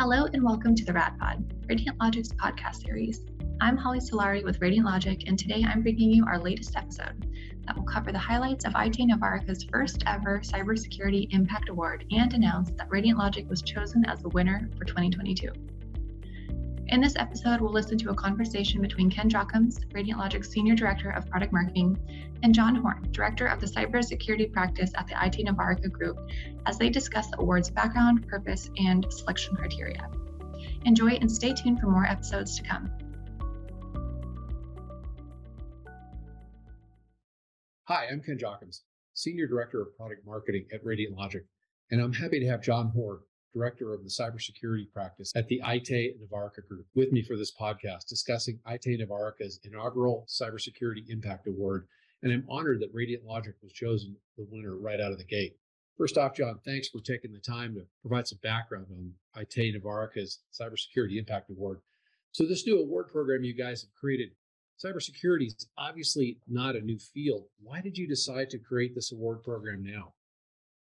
Hello and welcome to the Rad Pod, Radiant Logic's podcast series. I'm Holly Solari with Radiant Logic, and today I'm bringing you our latest episode that will cover the highlights of Aité-Novarica's first ever Cybersecurity Impact Award and announce that Radiant Logic was chosen as the winner for 2022. In this episode, we'll listen to a conversation between Ken Jochems, Radiant Logic's Senior Director of Product Marketing, and John Horn, Director of the Cybersecurity Practice at the Aité-Novarica Group, as they discuss the award's background, purpose, and selection criteria. Enjoy and stay tuned for more episodes to come. Hi, I'm Ken Jochems, Senior Director of Product Marketing at Radiant Logic, and I'm happy to have John Horn, Director of the Cybersecurity Practice at the Aité-Novarica Group, with me for this podcast discussing Aité-Novarica's inaugural Cybersecurity Impact Award. And I'm honored that Radiant Logic was chosen the winner right out of the gate. First off, John, thanks for taking the time to provide some background on Aité-Novarica's Cybersecurity Impact Award. So, this new award program you guys have created, cybersecurity is obviously not a new field. Why did you decide to create this award program now?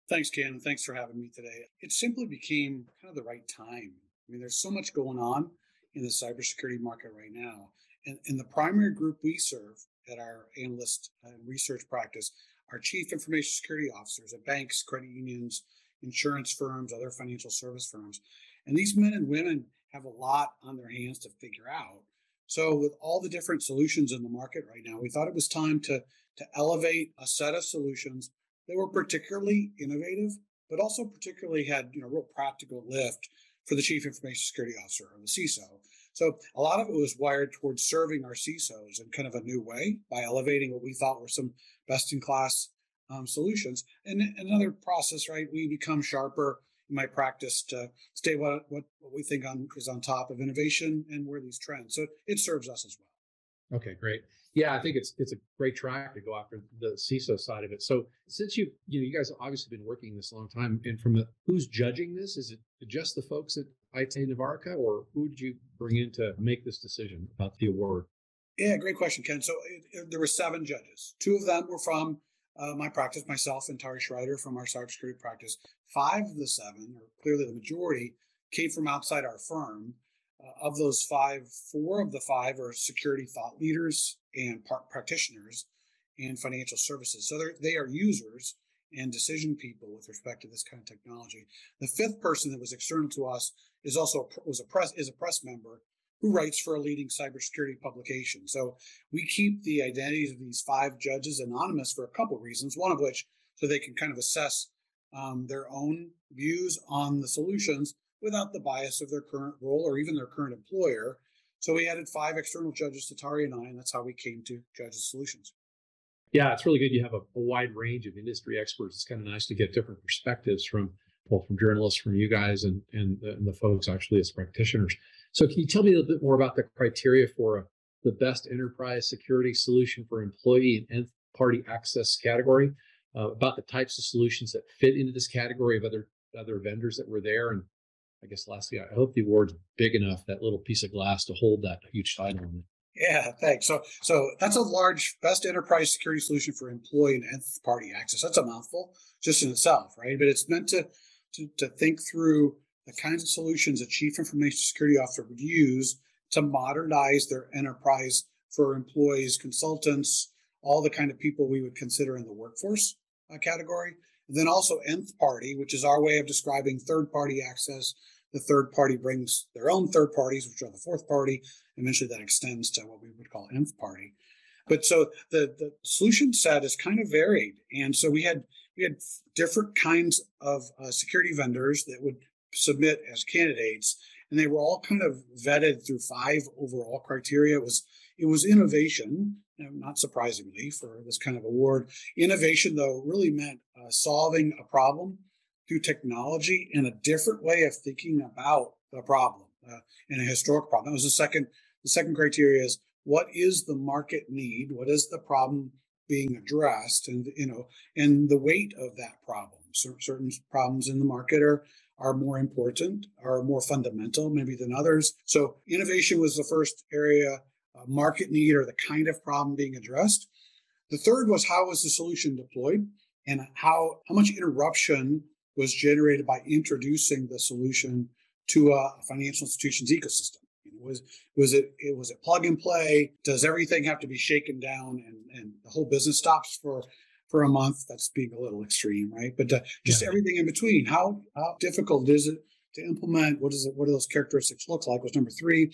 Thanks, Ken. Thanks for having me today. It simply became kind of the right time. I mean, there's so much going on in the cybersecurity market right now. And, and the primary group we serve at our analyst and research practice are chief information security officers at banks, credit unions, insurance firms, other financial service firms. And these men and women have a lot on their hands to figure out. So, with all the different solutions in the market right now, we thought it was time to, to elevate a set of solutions they were particularly innovative, but also particularly had you know real practical lift for the chief information security officer or the CISO. So a lot of it was wired towards serving our CISOs in kind of a new way by elevating what we thought were some best in class um, solutions. And another process, right? We become sharper in my practice to stay what, what, what we think on is on top of innovation and where these trends. So it serves us as well. Okay, great. Yeah, I think it's it's a great track to go after the CISO side of it. So since you you know you guys have obviously been working this long time, and from the who's judging this? Is it just the folks at Aité-Novarica, or who did you bring in to make this decision about the award? Yeah, great question, Ken. So it, it, there were seven judges. Two of them were from uh, my practice, myself and Tari Schreider from our cybersecurity practice. Five of the seven, or clearly the majority, came from outside our firm. Uh, of those five, four of the five are security thought leaders and practitioners in financial services. So they are users and decision people with respect to this kind of technology. The fifth person that was external to us is also was a press is a press member who writes for a leading cybersecurity publication. So we keep the identities of these five judges anonymous for a couple of reasons. One of which so they can kind of assess um, their own views on the solutions without the bias of their current role or even their current employer. So we added five external judges to Tari and I, and that's how we came to Judges Solutions. Yeah, it's really good. You have a, a wide range of industry experts. It's kind of nice to get different perspectives from both from journalists, from you guys, and and the, and the folks actually as practitioners. So, can you tell me a little bit more about the criteria for a, the best enterprise security solution for employee and nth party access category? Uh, about the types of solutions that fit into this category of other other vendors that were there, and I guess lastly, I hope the award's big enough, that little piece of glass to hold that huge title on it. Yeah, thanks. So, so that's a large best enterprise security solution for employee and nth party access. That's a mouthful just in itself, right? But it's meant to, to, to think through the kinds of solutions a chief information security officer would use to modernize their enterprise for employees, consultants, all the kind of people we would consider in the workforce uh, category. And then also nth party, which is our way of describing third party access the third party brings their own third parties, which are the fourth party. Eventually, that extends to what we would call nth party. But so the the solution set is kind of varied, and so we had we had different kinds of uh, security vendors that would submit as candidates, and they were all kind of vetted through five overall criteria. It was it was innovation, not surprisingly for this kind of award. Innovation, though, really meant uh, solving a problem through technology and a different way of thinking about the problem uh, in a historic problem. That was the second. The second criteria is what is the market need? What is the problem being addressed? And you know, and the weight of that problem. Certain problems in the market are are more important, are more fundamental, maybe than others. So innovation was the first area. Uh, market need or the kind of problem being addressed. The third was how was the solution deployed and how how much interruption was generated by introducing the solution to a financial institution's ecosystem. Was was it, it was it plug and play? Does everything have to be shaken down and, and the whole business stops for for a month? That's being a little extreme, right? But uh, just yeah. everything in between. How how difficult is it to implement? What is it? What do those characteristics look like? Was number three.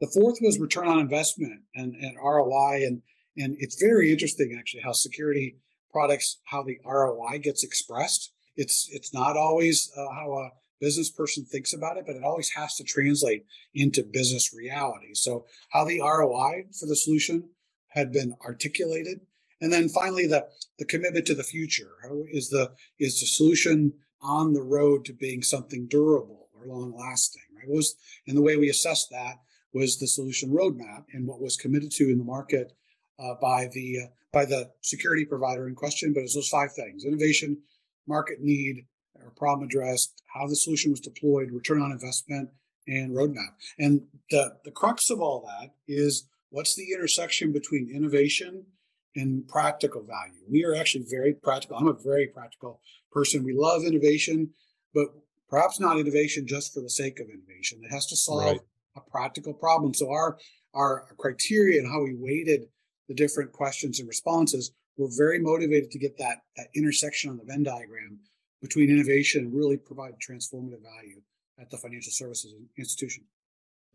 The fourth was return on investment and, and ROI. And, and it's very interesting actually how security products, how the ROI gets expressed. It's, it's not always uh, how a business person thinks about it, but it always has to translate into business reality. So how the ROI for the solution had been articulated. And then finally, the, the commitment to the future. Is the, is the solution on the road to being something durable or long lasting, right? Was, and the way we assess that was the solution roadmap and what was committed to in the market uh, by the uh, by the security provider in question. But it's those five things: innovation, market need, or problem addressed, how the solution was deployed, return on investment, and roadmap. And the the crux of all that is what's the intersection between innovation and practical value. We are actually very practical. I'm a very practical person. We love innovation, but perhaps not innovation just for the sake of innovation. It has to solve right a practical problem. So our our criteria and how we weighted the different questions and responses were very motivated to get that that intersection on the Venn diagram between innovation and really provide transformative value at the financial services institution.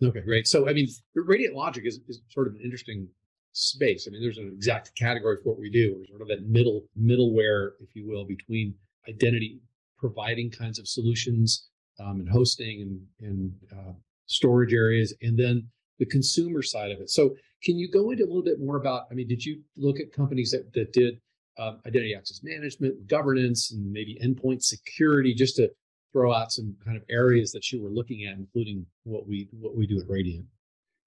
Okay, great. So I mean, Radiant Logic is, is sort of an interesting space. I mean, there's an exact category for what we do. We're sort of that middle middleware, if you will, between identity providing kinds of solutions um, and hosting and, and uh, storage areas, and then the consumer side of it. So, can you go into a little bit more about? I mean, did you look at companies that that did um, identity access management, governance, and maybe endpoint security, just to throw out some kind of areas that you were looking at, including what we what we do at Radiant?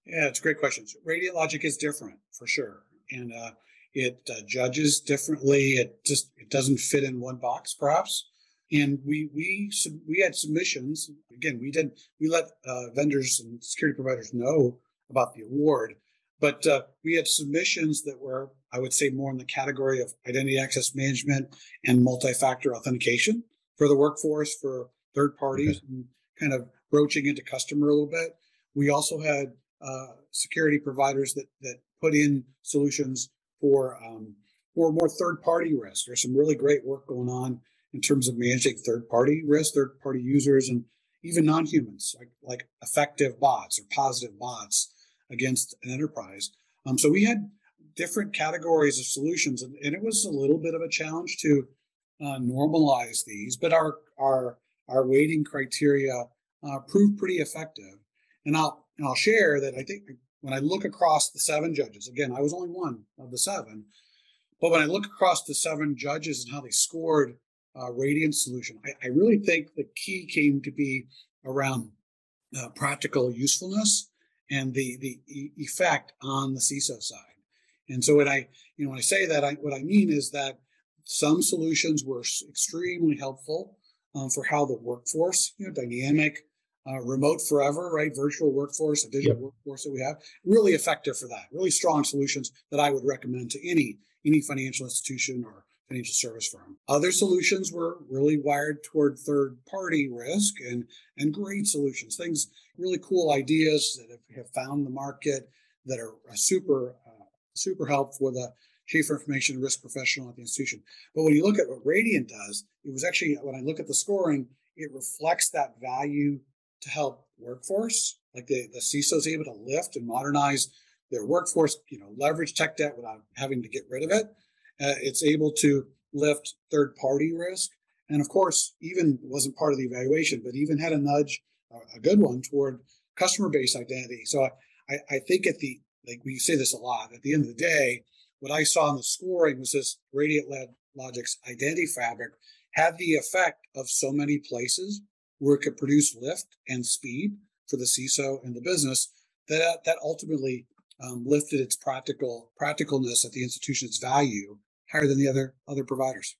Yeah, it's a great question. Radiant Logic is different for sure, and uh, it uh, judges differently. It just it doesn't fit in one box, perhaps and we we we had submissions. Again, we did we let uh, vendors and security providers know about the award, but uh, we had submissions that were, I would say, more in the category of identity access management and multi-factor authentication for the workforce, for third parties, okay. and kind of broaching into customer a little bit. We also had uh, security providers that that put in solutions for um, for more third-party risk. There's some really great work going on in terms of managing third party risk, third party users, and even non humans, like, like effective bots or positive bots against an enterprise. Um, so we had different categories of solutions, and, and, it was a little bit of a challenge to uh, normalize these, but our, our, our weighting criteria uh, proved pretty effective. And I'll, and I'll share that I think when I look across the seven judges, again, I was only one of the seven, but when I look across the seven judges and how they scored uh, Radiant solution. I, I, really think the key came to be around uh, practical usefulness and the the e- effect on the CISO side. And so when I you know when I say that, I, what I mean is that some solutions were extremely helpful um, for how the workforce, you know, dynamic, uh, remote forever, right? Virtual workforce, a digital yep. workforce that we have, really effective for that. Really strong solutions that I would recommend to any any financial institution or financial service firm. Other solutions were really wired toward third party risk and, and great solutions, things, really cool ideas that have, found the market that are super, uh, super helpful for the chief information risk professional at the institution. But when you look at what Radiant does, it was actually, when I look at the scoring, it reflects that value to help workforce, like the, the CISO is able to lift and modernize their workforce, you know, leverage tech debt without having to get rid of it uh, it's able to lift third party risk. And of course, even wasn't part of the evaluation, but even had a nudge, a good one toward customer base identity. So I, I think at the, like we say this a lot, at the end of the day, what I saw in the scoring was this Radiant Logic's identity fabric had the effect of so many places where it could produce lift and speed for the CISO and the business that that ultimately um, lifted its practical practicalness at the institution's value higher than the other other providers.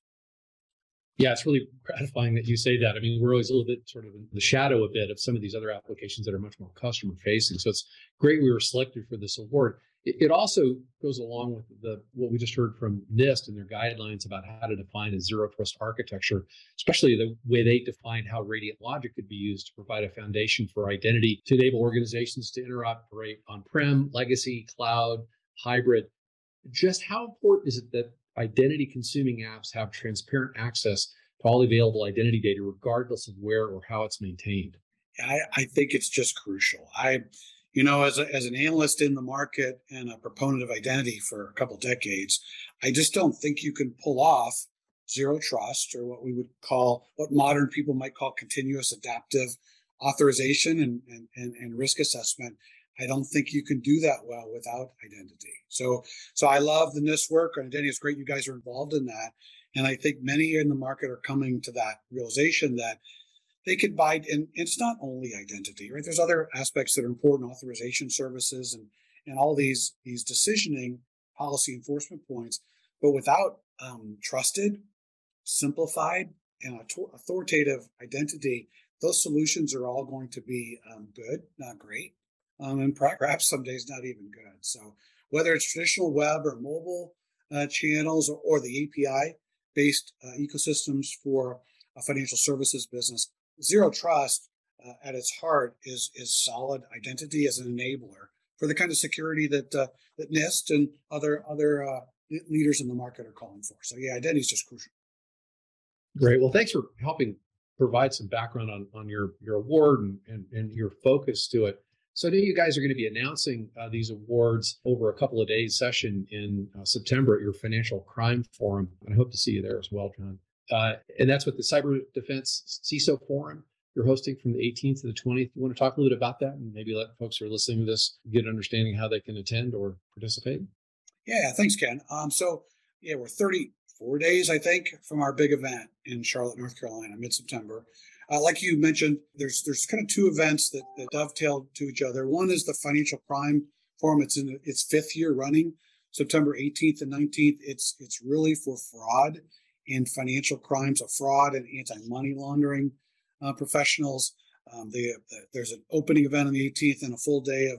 Yeah, it's really gratifying that you say that. I mean, we're always a little bit sort of in the shadow a bit of some of these other applications that are much more customer facing. So it's great we were selected for this award. It, it also goes along with the what we just heard from NIST and their guidelines about how to define a zero trust architecture, especially the way they defined how Radiant Logic could be used to provide a foundation for identity to enable organizations to interoperate on-prem, legacy, cloud, hybrid. Just how important is it that identity consuming apps have transparent access to all available identity data, regardless of where or how it's maintained? I, I think it's just crucial. I, you know, as, a, as an analyst in the market and a proponent of identity for a couple decades, I just don't think you can pull off zero trust or what we would call, what modern people might call continuous adaptive authorization and, and, and, and risk assessment. I don't think you can do that well without identity. So, so I love the NIST work, and identity is great. You guys are involved in that, and I think many in the market are coming to that realization that they could buy and it's not only identity right there's other aspects that are important authorization services and and all these these decisioning policy enforcement points but without um, trusted simplified and authoritative identity those solutions are all going to be um, good not great um, and perhaps some days not even good so whether it's traditional web or mobile uh, channels or, or, the api based uh, ecosystems for a financial services business zero trust uh, at its heart is is solid identity as an enabler for the kind of security that uh, that NIST and other other uh, leaders in the market are calling for. So yeah, identity is just crucial. Great. Well, thanks for helping provide some background on on your your award and and, and your focus to it. So I know you guys are going to be announcing uh, these awards over a couple of days session in uh, September at your Financial Crime Forum, and I hope to see you there as well, John. Uh, and that's what the Cyber Defense CISO Forum you're hosting from the 18th to the 20th. You want to talk a little bit about that and maybe let folks who are listening to this get an understanding how they can attend or participate? Yeah, thanks, Ken. Um, so, yeah, we're 34 days, I think, from our big event in Charlotte, North Carolina, mid September. Uh, like you mentioned, there's there's kind of two events that, that dovetail to each other. One is the Financial Crime Forum. It's in its fifth year running, September 18th and 19th. It's it's really for fraud and financial crimes of fraud and anti-money laundering uh, professionals. Um, the, the, there's an opening event on the 18th and a full day of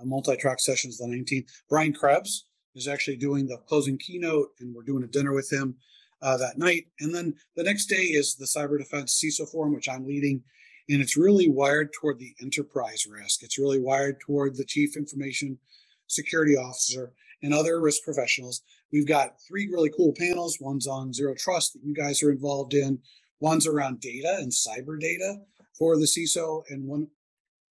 uh, multi-track sessions the 19th. Brian Krebs is actually doing the closing keynote, and we're doing a dinner with him uh, that night. And then the next day is the Cyber Defense CISO Forum, which I'm leading, and it's really wired toward the enterprise risk. It's really wired toward the Chief Information Security Officer and other risk professionals. We've got three really cool panels. One's on zero trust that you guys are involved in. One's around data and cyber data for the CISO, and one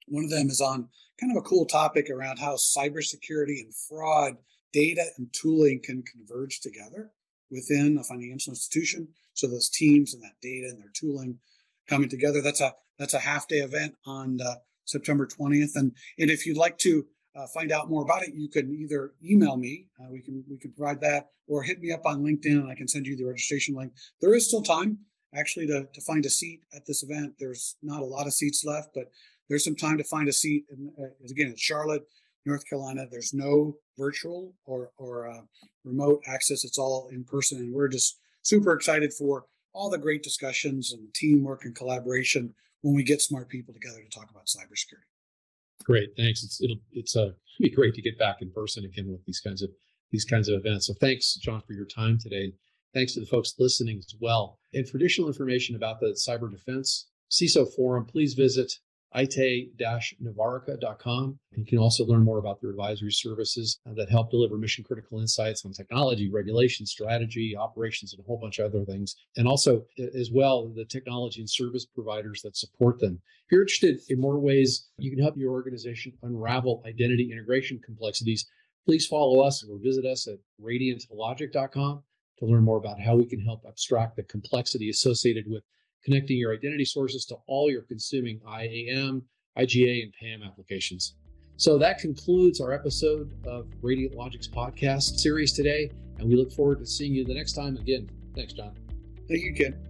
one of them is on kind of a cool topic around how cybersecurity and fraud data and tooling can converge together within a financial institution. So those teams and that data and their tooling coming together. That's a that's a half day event on uh, September 20th. And and if you'd like to uh, find out more about it, you can either email me. Uh, we can we can provide that, or hit me up on LinkedIn, and I can send you the registration link. There is still time actually to to find a seat at this event. There's not a lot of seats left, but there's some time to find a seat. And uh, again, it's Charlotte, North Carolina. There's no virtual or or uh, remote access. It's all in person, and we're just super excited for all the great discussions and teamwork and collaboration when we get smart people together to talk about cybersecurity. Great, thanks. It's it'll it's uh, be great to get back in person again with these kinds of these kinds of events. So thanks, John, for your time today. Thanks to the folks listening as well. And for additional information about the cyber defense CISO forum, please visit aite-novarica.com. You can also learn more about their advisory services uh, that help deliver mission critical insights on technology, regulation, strategy, operations, and a whole bunch of other things. And also, as well, the technology and service providers that support them. If you're interested in more ways you can help your organization unravel identity integration complexities, please follow us or visit us at radiantlogic.com to learn more about how we can help abstract the complexity associated with connecting your identity sources to all your consuming IAM, IGA, and PAM applications. So that concludes our episode of Radiant Logic's podcast series today, and we look forward to seeing you the next time again. Thanks, John. Thank you, Ken.